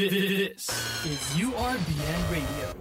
This is URBN Radio.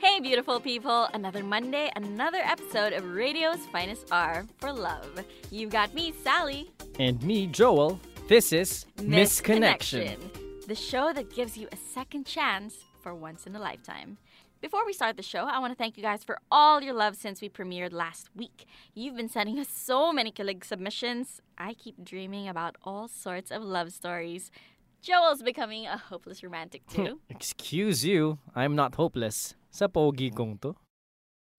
Hey, beautiful people! Another Monday, another episode of Radio's Finest R for Love. You've got me, Sally. And me, Joel. This is Misconnection. the show that gives you a second chance for once in a lifetime. Before we start the show, I want to thank you guys for all your love since we premiered last week. You've been sending us so many kilig submissions. I keep dreaming about all sorts of love stories. Joel's becoming a hopeless romantic too. Excuse you, I'm not hopeless. Sa pogi kong to.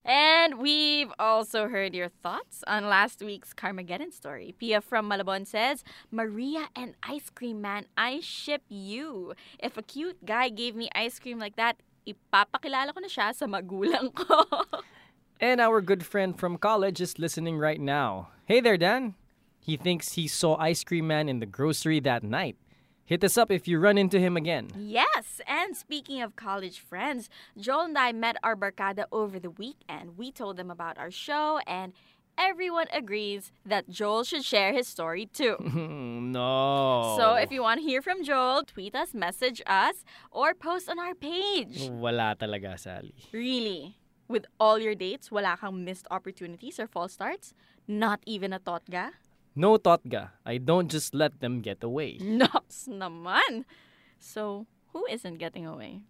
And we've also heard your thoughts on last week's Carmageddon story. Pia from Malabon says, Maria and Ice Cream Man, I ship you. If a cute guy gave me ice cream like that, ipapakilala ko na siya sa magulang ko. And our good friend from college is listening right now. Hey there, Dan. He thinks he saw Ice Cream Man in the grocery that night. Hit us up if you run into him again. yes, and speaking of college friends, Joel and I met our barcada over the weekend. We told them about our show, and everyone agrees that Joel should share his story too. no. So if you want to hear from Joel, tweet us, message us, or post on our page. Wala talaga, Sally. Really? With all your dates, wala kang missed opportunities or false starts? Not even a totga? No totga. I don't just let them get away. Nops naman! So, who isn't getting away?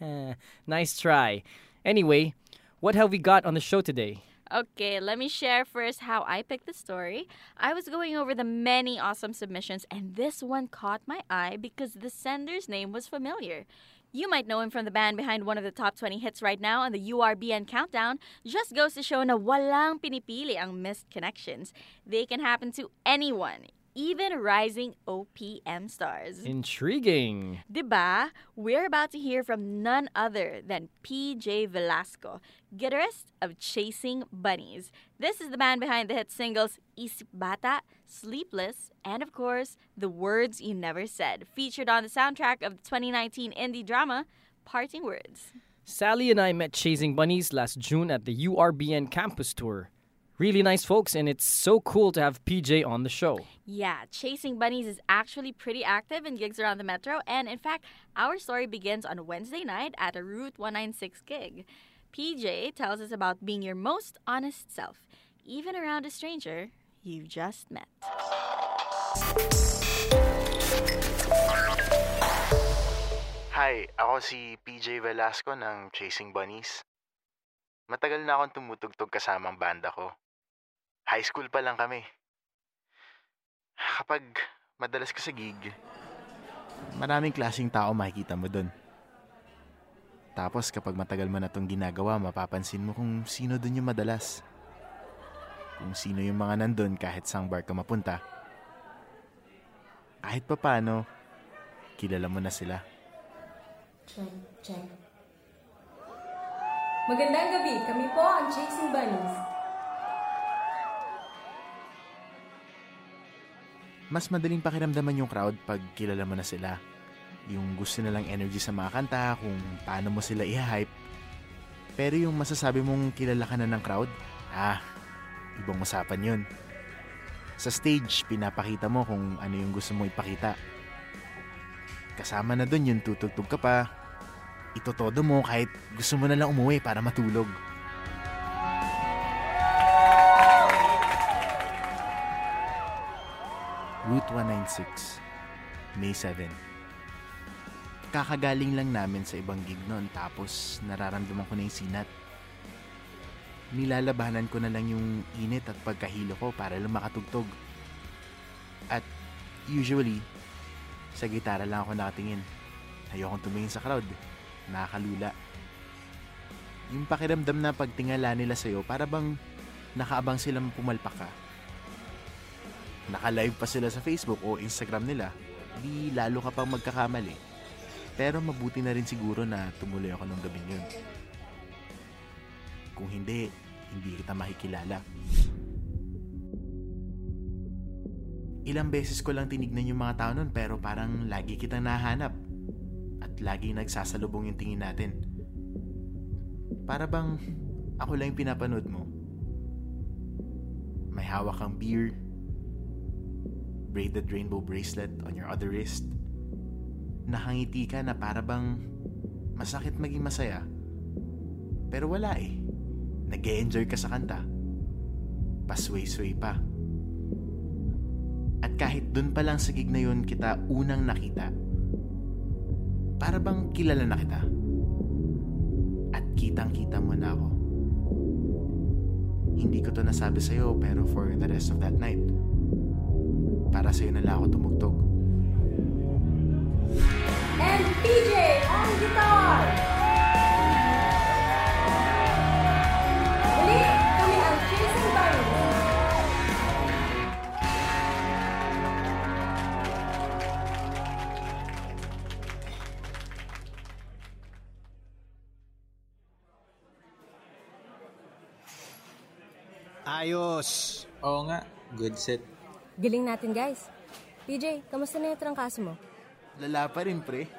nice try. Anyway, what have we got on the show today? Okay, let me share first how I picked the story. I was going over the many awesome submissions, and this one caught my eye because the sender's name was familiar. You might know him from the band behind one of the top 20 hits right now on the URBN countdown. Just goes to show na walang pinipili ang missed connections. They can happen to anyone, even rising OPM stars. Intriguing. Diba? We're about to hear from none other than PJ Velasco, guitarist of Chasing Bunnies. This is the man behind the hit singles Isip Bata, Sleepless, and of course, The Words You Never Said, featured on the soundtrack of the 2019 indie drama Parting Words. Sally and I met Chasing Bunnies last June at the URBN campus tour. Really nice folks, and it's so cool to have PJ on the show. Yeah, Chasing Bunnies is actually pretty active in gigs around the metro, and in fact, our story begins on Wednesday night at a Route 196 gig. PJ tells us about being your most honest self, even around a stranger you just met. Hi, ako si PJ Velasco ng Chasing Bunnies. Matagal na akong tumutugtog kasama ang banda ko. High school pa lang kami. Kapag madalas ka sa gig, maraming klaseng tao makikita mo doon. Tapos kapag matagal mo na itong ginagawa, mapapansin mo kung sino doon yung madalas. Kung sino yung mga nandun kahit sang bar ka mapunta. Kahit pa paano, kilala mo na sila. Check, check. Magandang gabi. Kami po ang Chasing Bunnies. Mas madaling pakiramdaman yung crowd pag kilala mo na sila. Yung gusto nilang energy sa mga kanta, kung paano mo sila i-hype. Pero yung masasabi mong kilala ka na ng crowd, ah, ibang usapan yun. Sa stage, pinapakita mo kung ano yung gusto mo ipakita. Kasama na dun yung tutugtog ka pa. Itotodo mo kahit gusto mo na lang umuwi para matulog. Route 196, May 7. Kakagaling lang namin sa ibang gig noon tapos nararamdaman ko na yung sinat. Nilalabanan ko na lang yung init at pagkahilo ko para lang makatugtog. At usually, sa gitara lang ako nakatingin. Ayokong tumingin sa crowd. Nakakalula. Yung pakiramdam na pagtingala nila sa'yo, para bang nakaabang silang pumalpak ka. Naka-live pa sila sa Facebook o Instagram nila, di lalo ka pang magkakamali. Pero mabuti na rin siguro na tumuloy ako nung gabing yun. Kung hindi, hindi kita makikilala. Ilang beses ko lang tinignan yung mga tao nun pero parang lagi kitang nahanap. At lagi nagsasalubong yung tingin natin. Para bang ako lang yung pinapanood mo. May hawak kang beer, braided rainbow bracelet on your other wrist. Nakangiti ka na para bang masakit maging masaya. Pero wala eh. nag enjoy ka sa kanta. Pasway-sway pa. At kahit dun pa lang sa gig na yun kita unang nakita, para bang kilala na kita. At kitang-kita mo na ako. Hindi ko to nasabi sa'yo pero for the rest of that night, para sa'yo na lang ako tumugtog. And PJ on guitar! Muli, kami ang Chasing Bunnies. Ayos! Oo nga, good set. Galing natin guys. PJ, kamusta na yung trangkaso mo? Lala pa rin, pre.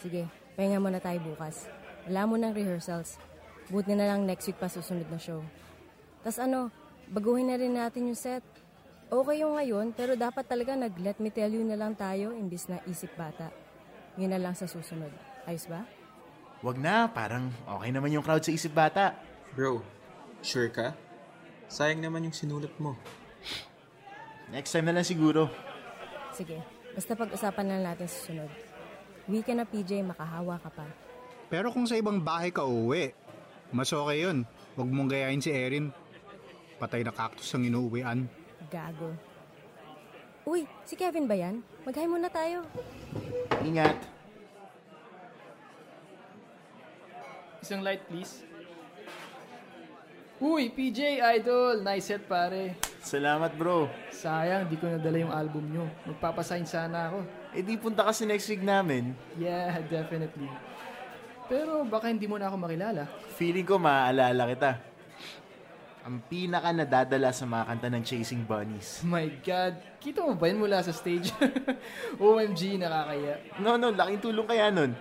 Sige, pahinga muna tayo bukas. Wala mo ng rehearsals. Buti na lang next week pa susunod na show. Tas ano, baguhin na rin natin yung set. Okay yung ngayon, pero dapat talaga nag-let me tell you na lang tayo imbis na isip bata. Yun na lang sa susunod. Ayos ba? Wag na, parang okay naman yung crowd sa isip bata. Bro, sure ka? Sayang naman yung sinulat mo. Next time na lang siguro. Sige, basta pag-usapan na lang natin sa susunod. Uwi ka na PJ, makahawa ka pa. Pero kung sa ibang bahay ka uuwi, mas okay yun. Huwag mong gayahin si Erin. Patay na cactus ang inuuwian. Gago. Uy, si Kevin ba yan? Mag-hi muna tayo. Ingat. Isang light, please. Uy, PJ, idol! Nice set, pare. Salamat, bro. Sayang, di ko nadala yung album nyo. Magpapasign sana ako. Eh di punta kasi next week namin. Yeah, definitely. Pero baka hindi mo na ako makilala. Feeling ko maaalala kita. Ang pinaka nadadala sa mga kanta ng Chasing Bunnies. My God, kita mo ba yun mula sa stage? OMG, nakakaya. No, no, laking tulong kaya nun.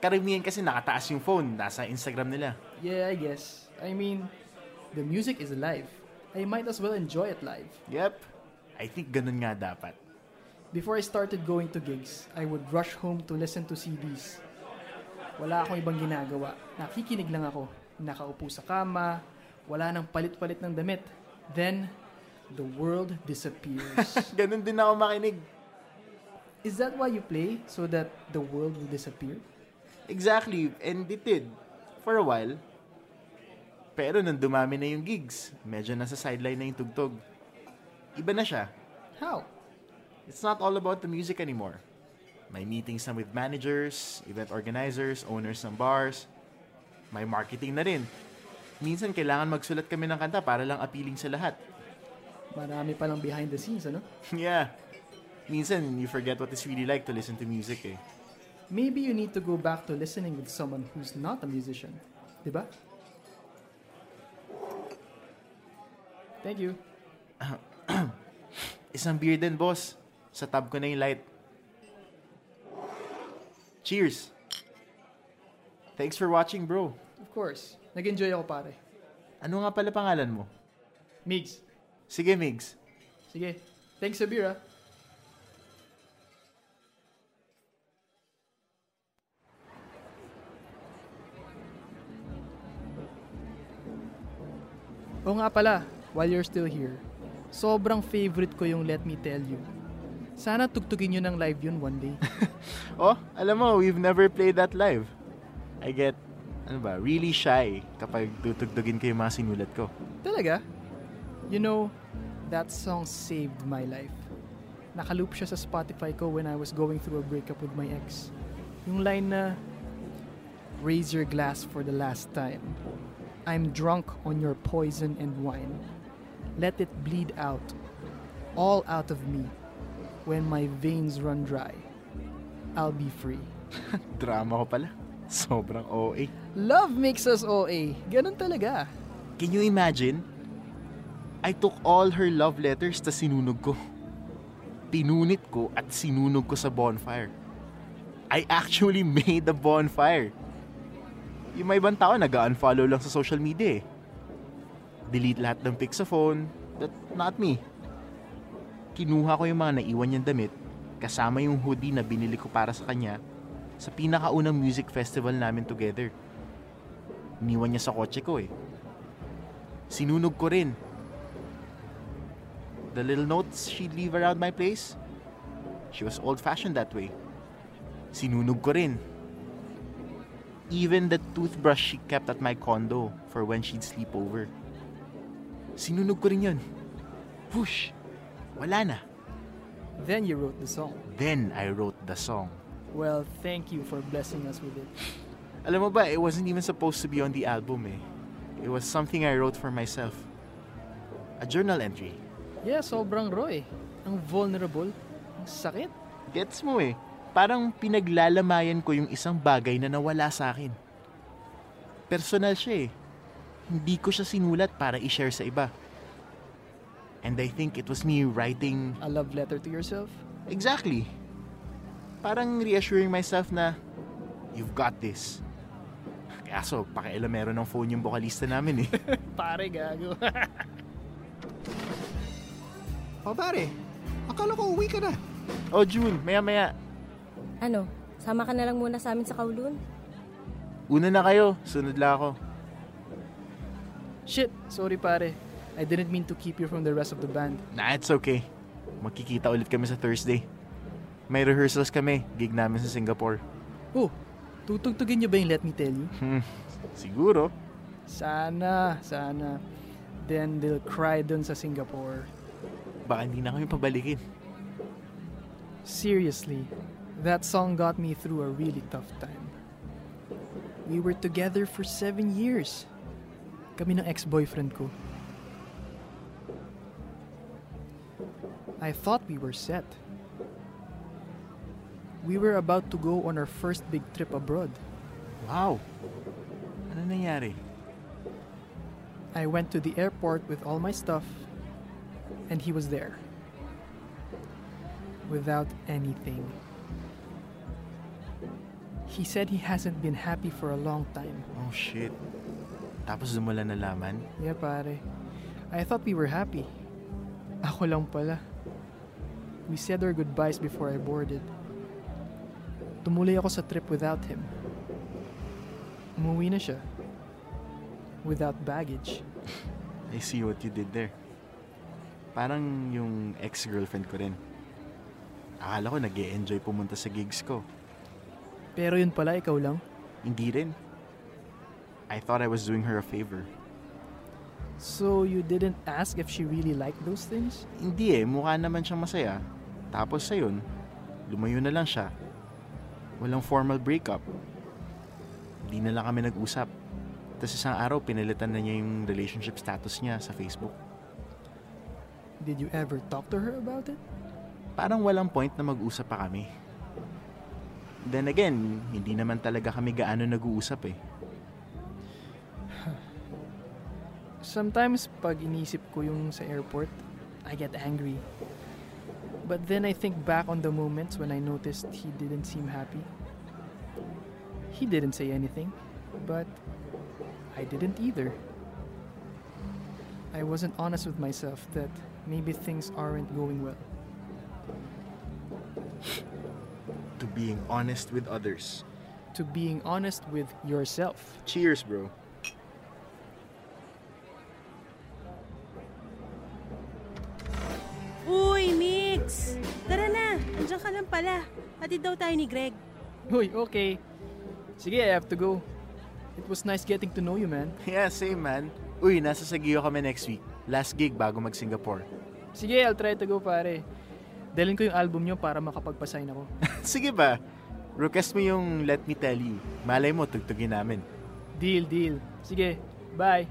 Karamihan kasi nakataas yung phone, nasa Instagram nila. Yeah, I guess. I mean, the music is alive. I might as well enjoy it live. Yep. I think ganun nga dapat. Before I started going to gigs, I would rush home to listen to CDs. Wala akong ibang ginagawa. Nakikinig lang ako. Nakaupo sa kama, wala nang palit-palit ng damit. Then, the world disappears. ganun din ako makinig. Is that why you play? So that the world will disappear? Exactly, and it did. For a while. Pero nung dumami na yung gigs, medyo nasa sideline na yung tugtog. Iba na siya. How? It's not all about the music anymore. May meetings na with managers, event organizers, owners ng bars. May marketing na rin. Minsan kailangan magsulat kami ng kanta para lang appealing sa lahat. Marami palang behind the scenes, ano? yeah. Minsan, you forget what it's really like to listen to music eh. Maybe you need to go back to listening with someone who's not a musician. Diba? Thank you. Isang beer din, boss. Sa tab ko na yung light. Cheers! Thanks for watching, bro. Of course. Nag-enjoy ako, pare. Ano nga pala pangalan mo? Migs. Sige, Migs. Sige. Thanks sa beer, ah. Oo nga pala, while you're still here, sobrang favorite ko yung Let Me Tell You. Sana tugtugin nyo ng live yun one day. Oh, alam mo, we've never played that live. I get, ano ba, really shy kapag tutugtugin ko yung mga sinulat ko. Talaga? You know, that song saved my life. Nakaloop siya sa Spotify ko when I was going through a breakup with my ex. Yung line na, Raise your glass for the last time. I'm drunk on your poison and wine. Let it bleed out, all out of me. When my veins run dry, I'll be free. Drama ko pala. Sobrang OA. Love makes us OA. Ganun talaga. Can you imagine? I took all her love letters ta sinunog ko. Pinunit ko at sinunog ko sa bonfire. I actually made the bonfire. Yung may ibang tao nag-unfollow lang sa social media eh. Delete lahat ng pics sa phone. But not me. Kinuha ko yung mga naiwan niyang damit kasama yung hoodie na binili ko para sa kanya sa pinakaunang music festival namin together. Iniwan niya sa kotse ko eh. Sinunog ko rin. The little notes she'd leave around my place, she was old-fashioned that way. Sinunog ko rin. Even the toothbrush she kept at my condo for when she'd sleep over. Sinunog ko rin yun. Whoosh! Wala na. Then you wrote the song. Then I wrote the song. Well, thank you for blessing us with it. Alam mo ba, it wasn't even supposed to be on the album eh. It was something I wrote for myself. A journal entry. Yeah, sobrang raw eh. Ang vulnerable. Ang sakit. Gets mo eh. Parang pinaglalamayan ko yung isang bagay na nawala sa akin. Personal siya eh. Hindi ko siya sinulat para i-share sa iba. And I think it was me writing... A love letter to yourself? Exactly. Parang reassuring myself na, you've got this. Kaso, pakialam meron ng phone yung vocalista namin eh. Pare, gago. O pare, akala ko uwi ka na. oh June, maya-maya. Ano, sama ka na lang muna sa amin sa Kowloon? Una na kayo, sunod lang ako. Shit, sorry pare. I didn't mean to keep you from the rest of the band. Nah, it's okay. Magkikita ulit kami sa Thursday. May rehearsals kami, gig namin sa Singapore. Oh, tutugtugin niyo ba yung Let Me Tell You? Hmm, siguro. Sana, sana. Then they'll cry dun sa Singapore. Baka hindi na kami pabalikin. Seriously, that song got me through a really tough time. We were together for seven years. Kami ng ex-boyfriend ko. I thought we were set. We were about to go on our first big trip abroad. Wow! Ano nangyari? I went to the airport with all my stuff, and he was there. Without anything. He said he hasn't been happy for a long time. Oh shit. Tapos doon mo lang nalaman? Yeah, pare. I thought we were happy. Ako lang pala. We said our goodbyes before I boarded. Tumuloy ako sa trip without him. Umuwi na siya. Without baggage. I see what you did there. Parang yung ex-girlfriend ko rin. Akala ko nag enjoy pumunta sa gigs ko. Pero yun pala, ikaw lang. Hindi rin. I thought I was doing her a favor. So you didn't ask if she really liked those things? Hindi eh, mukha naman siyang masaya. Tapos sa yun, lumayo na lang siya. Walang formal breakup. Hindi na lang kami nag-usap. Tapos isang araw, pinalitan na niya yung relationship status niya sa Facebook. Did you ever talk to her about it? Parang walang point na mag-usap pa kami. Then again, hindi naman talaga kami gaano nag-uusap eh. Sometimes pag inisip ko yung sa airport, I get angry. But then I think back on the moments when I noticed he didn't seem happy. He didn't say anything, but I didn't either. I wasn't honest with myself that maybe things aren't going well. To being honest with others. To being honest with yourself. Cheers, bro. Pala. Hatid daw tayo ni Greg. Uy, okay. Sige, I have to go. It was nice getting to know you, man. Yeah, same man. Uy, nasa Saguio kami next week. Last gig bago mag-Singapore. Sige, I'll try to go, pare. Dalhin ko yung album nyo para makapagpasign ako. Sige ba? Request mo yung Let Me Tell You. Malay mo, tugtugin namin. Deal, deal. Sige, bye.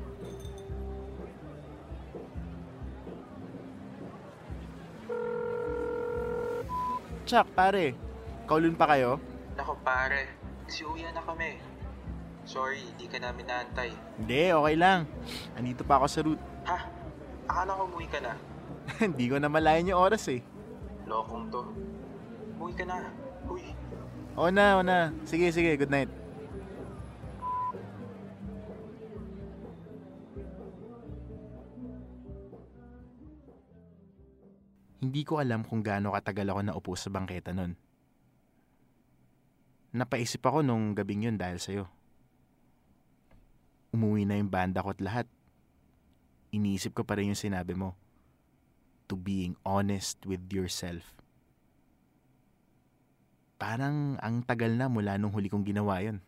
Chuck, pare. Kaulun pa kayo? Nako pare, siuya na kami. Sorry, di ka namin naantay. Hindi, okay lang. Andito pa ako sa route. Ha? Akala ko umuwi ka na. Hindi ko na malayan yung oras eh. Lokong to. Umuwi ka na. Uy, Oo na, oo na. Sige, sige. Good night. Hindi ko alam kung gaano katagal ako naupo sa bangketa nun. Napaisip ako nung gabing yun dahil sa'yo. Umuwi na yung banda ko at lahat. Iniisip ko pa rin yung sinabi mo. To being honest with yourself. Parang ang tagal na mula nung huli kong ginawa yun.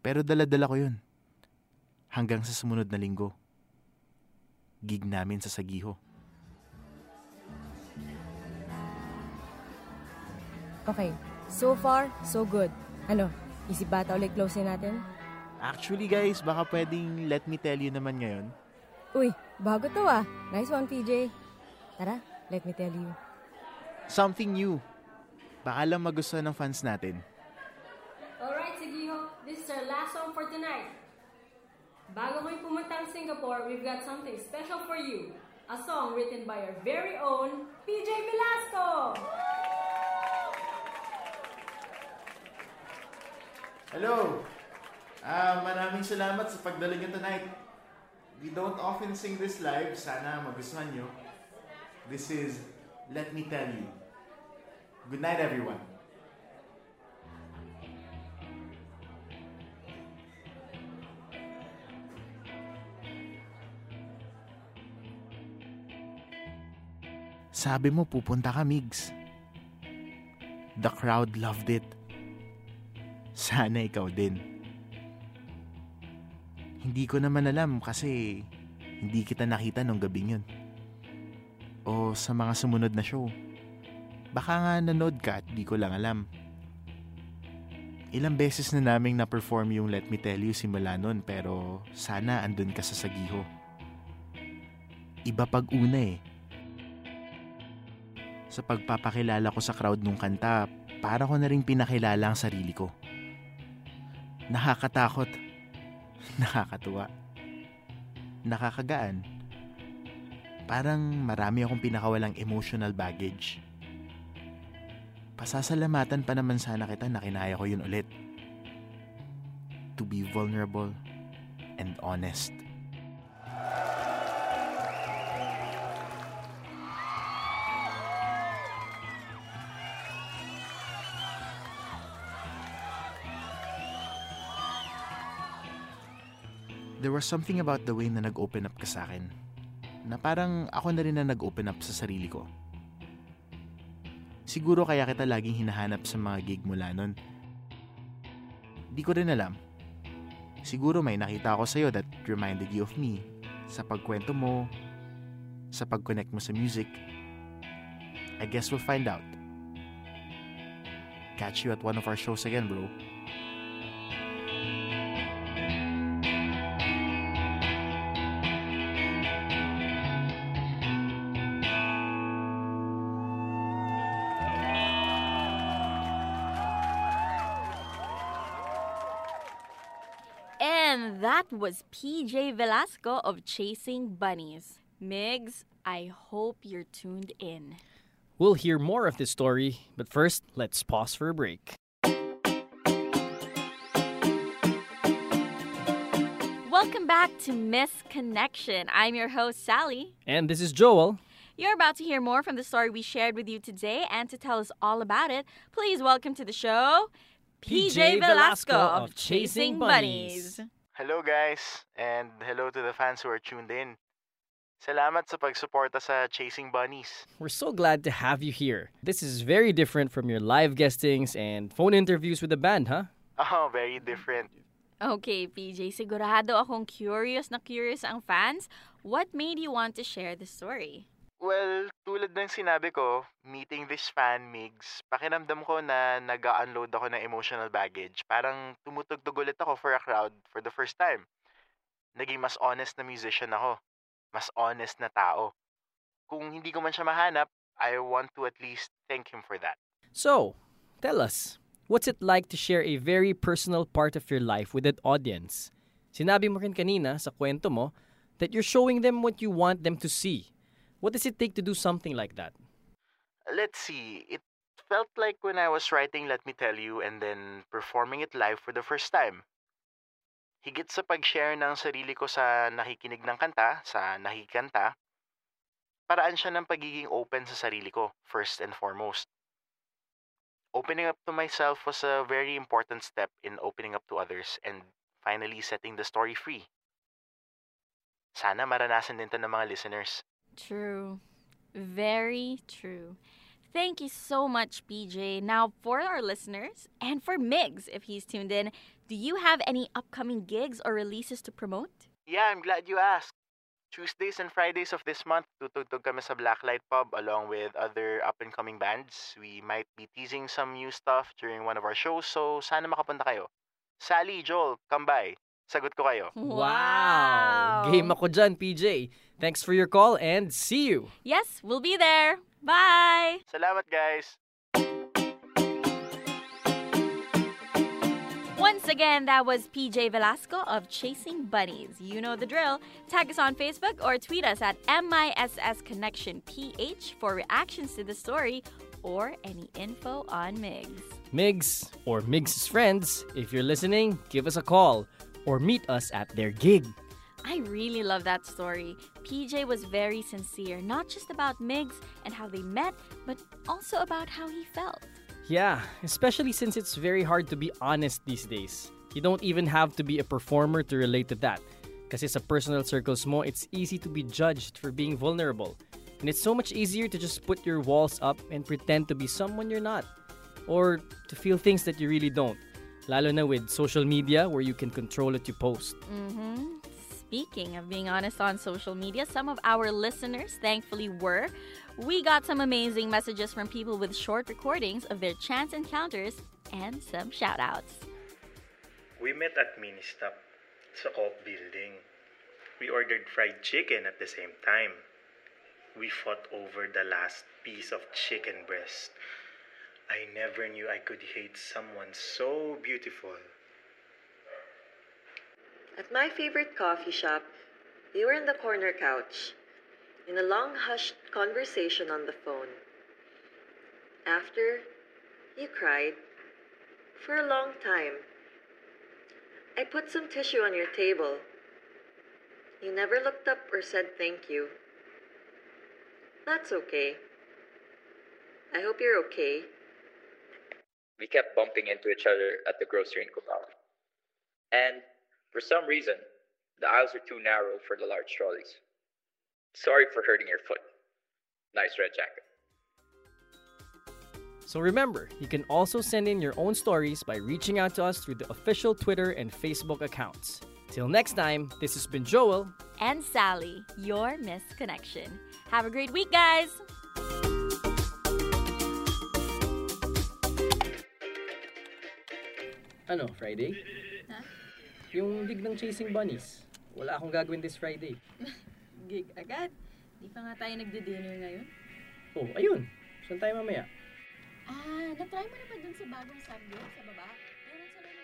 Pero daladala ko yun. Hanggang sa sumunod na linggo. Gig namin sa Sagiho. Okay, so far, so good. Ano, isip bata ulit closing natin? Actually guys, baka pwedeng let me tell you naman ngayon. Uy, bago to ah. Nice one, PJ. Tara, let me tell you. Something new. Baka lang magustuhan ng fans natin. Alright, Sigiho. This is our last song for tonight. Bago kayo pumunta ng Singapore, we've got something special for you. A song written by our very own PJ Velasco! Hello! Ah, maraming salamat sa pagdala niyo tonight. We don't often sing this live. Sana magustuhan niyo. This is Let Me Tell You. Good night, everyone. Sabi mo pupunta ka, Migs. The crowd loved it. Sana ikaw din. Hindi ko naman alam kasi hindi kita nakita nung gabing yun. O sa mga sumunod na show. Baka nga nanood ka at di ko lang alam. Ilang beses na naming na-perform yung Let Me Tell You simula nun pero sana andun ka sa Sagiho. Iba pag una eh. Sa pagpapakilala ko sa crowd nung kanta, para ko na rin pinakilala ang sarili ko. Nakakatakot. Nakakatuwa. Nakakagaan. Parang marami akong pinakawalang emotional baggage. Pasasalamatan pa naman sana kita na kinaya ko yun ulit. To be vulnerable and honest. There was something about the way na nag-open up ka sa akin. Na parang ako na rin na nag-open up sa sarili ko. Siguro kaya kita laging hinahanap sa mga gig mula nun. Di ko rin alam. Siguro may nakita ako sa'yo that reminded you of me. Sa pagkwento mo, sa pag-connect mo sa music. I guess we'll find out. Catch you at one of our shows again, bro. Was PJ Velasco of Chasing Bunnies. Migs, I hope you're tuned in. We'll hear more of this story, but first, let's pause for a break. Welcome back to Miss Connection. I'm your host, Sally. And this is Joel. You're about to hear more from the story we shared with you today, and to tell us all about it, please welcome to the show PJ Velasco of Chasing Bunnies. Hello guys, and hello to the fans who are tuned in. Salamat sa pagsuporta sa Chasing Bunnies. We're so glad to have you here. This is very different from your live guestings and phone interviews with the band, huh? Oh, very different. Okay, PJ, sigurado akong curious na curious ang fans. What made you want to share the story? Well, tulad ng sinabi ko, meeting this fan, Migs, pakiramdam ko na nag unload ako ng emotional baggage. Parang tumutugtog ulit ako for a crowd for the first time. Naging mas honest na musician ako. Mas honest na tao. Kung hindi ko man siya mahanap, I want to at least thank him for that. So, tell us, what's it like to share a very personal part of your life with an audience? Sinabi mo rin kanina sa kwento mo that you're showing them what you want them to see. What does it take to do something like that? Let's see, it felt like when I was writing Let Me Tell You and then performing it live for the first time. Higit sa pag-share ng sarili ko sa nakikinig ng kanta, sa nakikanta, paraan siya ng pagiging open sa sarili ko, first and foremost. Opening up to myself was a very important step in opening up to others and finally setting the story free. Sana maranasan din to ng mga listeners. True. Very true. Thank you so much, PJ. Now, for our listeners and for Migs, if he's tuned in, do you have any upcoming gigs or releases to promote? Yeah, I'm glad you asked. Tuesdays and Fridays of this month, tutugtog kami sa Blacklight Pub along with other up-and-coming bands. We might be teasing some new stuff during one of our shows, so sana makapunta kayo. Sally, Joel, come by. Sagot ko kayo. Wow! Game ako dyan, PJ. Thanks for your call and see you! Yes, we'll be there. Bye! Salamat, guys! Once again, that was PJ Velasco of Chasing Bunnies. You know the drill. Tag us on Facebook or tweet us at MISS Connection PH for reactions to the story or any info on Migs. Migs or Migs' friends, if you're listening, give us a call or meet us at their gig. I really love that story. PJ was very sincere, not just about Migs and how they met, but also about how he felt. Yeah, especially since it's very hard to be honest these days. You don't even have to be a performer to relate to that. Kasi sa personal circles mo, it's easy to be judged for being vulnerable. And it's so much easier to just put your walls up and pretend to be someone you're not. Or to feel things that you really don't. Lalo na with social media where you can control what you post. Mm-hmm. Speaking of being honest on social media, some of our listeners thankfully were. We got some amazing messages from people with short recordings of their chance encounters and some shout outs. We met at Ministop sa Co-op building. We ordered fried chicken at the same time. We fought over the last piece of chicken breast. I never knew I could hate someone so beautiful. At my favorite coffee shop, you were in the corner couch, in a long hushed conversation on the phone. After, you cried for a long time. I put some tissue on your table. You never looked up or said thank you. That's okay. I hope you're okay. We kept bumping into each other at the grocery in Cubao. And for some reason, the aisles are too narrow for the large trolleys. Sorry for hurting your foot. Nice red jacket. So remember, you can also send in your own stories by reaching out to us through the official Twitter and Facebook accounts. Till next time, this has been Joel and Sally, your Miss Connection. Have a great week, guys! Ano, Friday? Yung gig ng Chasing Bunnies. Wala akong gagawin this Friday. Gig agad? Di pa nga tayo nagdi-dinner ngayon? Oh, ayun. Saan tayo mamaya? Ah, na-try mo na ba dun sa bagong samgyup sa baba? Meron sa lang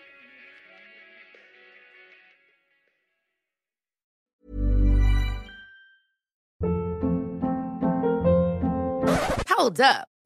Hold up.